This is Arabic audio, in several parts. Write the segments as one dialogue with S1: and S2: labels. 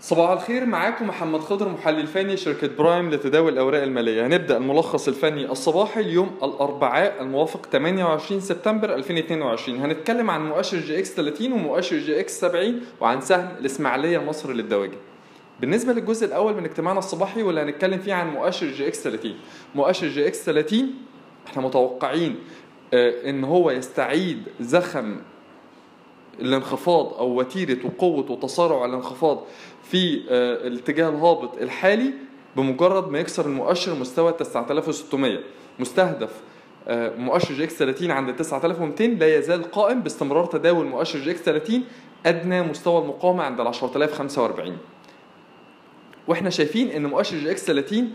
S1: صباح الخير معاكم محمد خضر محلل فني شركة برايم لتداول الأوراق المالية. هنبدأ الملخص الفني الصباحي اليوم الأربعاء الموافق 28 سبتمبر 2022 هنتكلم عن مؤشر EGX 30 ومؤشر EGX 70 وعن سهم الإسماعيلية مصر للدواجن. بالنسبة للجزء الأول من اجتماعنا الصباحي واللي هنتكلم فيه عن مؤشر EGX 30 مؤشر EGX 30 إحنا متوقعين آه، إن هو يستعيد زخم الانخفاض أو وتيرة وقوة وتسارع الانخفاض في آه، الاتجاه الهابط الحالي بمجرد ما يكسر المؤشر مستوى 9600 مستهدف آه، مؤشر EGX 30 عند 9200 لا يزال قائم باستمرار تداول مؤشر EGX 30 أدنى مستوى المقاومة عند ال 10045 وإحنا شايفين إن مؤشر EGX 30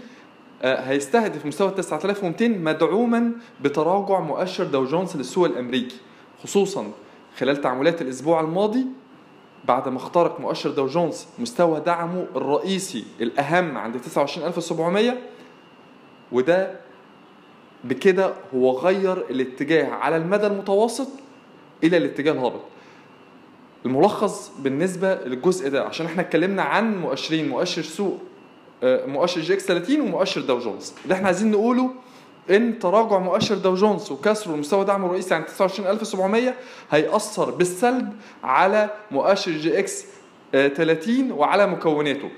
S1: آه، هيستهدف مستوى 9200 مدعوما بتراجع مؤشر داو جونز للسوق الأمريكي خصوصا خلال تعاملات الأسبوع الماضي بعد ما اخترق مؤشر داو جونز مستوى دعمه الرئيسي الأهم عند 29700 وده بكده هو غير الاتجاه على المدى المتوسط إلى الاتجاه الهابط. الملخص بالنسبة للجزء ده عشان إحنا اتكلمنا عن مؤشرين مؤشر سوق آه، مؤشر EGX 30 ومؤشر داو جونز. اللي إحنا عايزين نقوله إن تراجع مؤشر داو جونز وكسره لمستوى دعمه الرئيسي عند 29700 هيأثر بالسلب على مؤشر EGX آه، 30 وعلى مكوناته.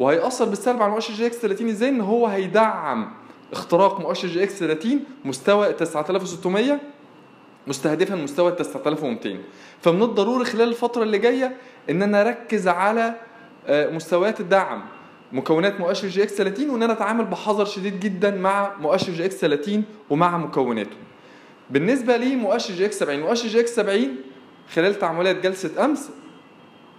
S1: وهيأثر بالسلب على مؤشر EGX 30 إزاي؟ إن هو هيدعم اختراق مؤشر EGX 30 مستوى 9600 مستهدفا مستوى 9200 فمن الضروري خلال الفترة اللي جاية إن أنا أركز على آه، مستويات الدعم. مكونات مؤشر EGX 30 وإن أنا أتعامل بحذر شديد جدا مع مؤشر EGX 30 ومع مكوناته. بالنسبة لمؤشر EGX 70 مؤشر EGX 70 خلال تعاملات جلسة أمس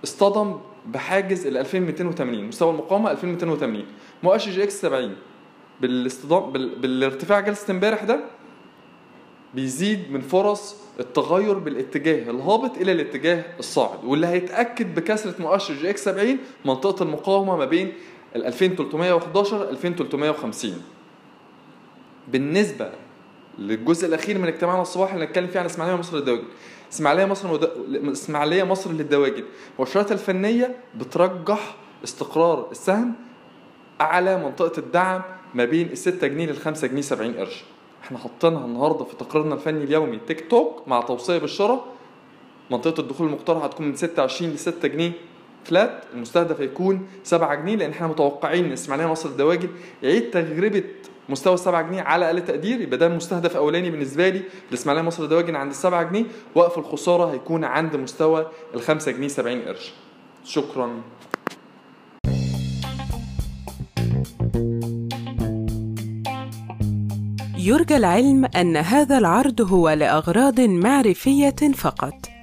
S1: اصطدم بحاجز ال 2280 مستوى المقاومة 2280 مؤشر EGX 70 بالاصطدام بال... بالارتفاع جلسة امبارح ده بيزيد من فرص التغير بالاتجاه الهابط إلى الاتجاه الصاعد واللي هيتأكد بكسر مؤشر EGX 70 منطقة المقاومة ما بين ال 2311 2350 بالنسبة للجزء الأخير من اجتماعنا الصباحي اللي هنتكلم فيه عن إسماعيلية مصر للدواجن إسماعيلية مصر مد... إسماعيلية مصر للدواجن المؤشرات الفنية بترجح استقرار السهم أعلى منطقة الدعم ما بين ال 6 جنيه لل 5 جنيه 70 قرش. إحنا حاطينها النهارده في تقريرنا الفني اليومي تيك توك مع توصية بالشراء. منطقة الدخول المقترحة هتكون من 26 ل 6 جنيه فلات المستهدف هيكون 7 جنيه لأن إحنا متوقعين إن إسماعيلية مصر الدواجن يعيد تجربة مستوى 7 جنيه على أقل تقدير يبقى ده المستهدف أولاني بالنسبة لي الاسماعيليه مصر الدواجن عند 7 جنيه. وقف الخسارة هيكون عند مستوى ال 5 جنيه 70 قرش. شكرا.
S2: يرجى العلم أن هذا العرض هو لأغراض معرفية فقط.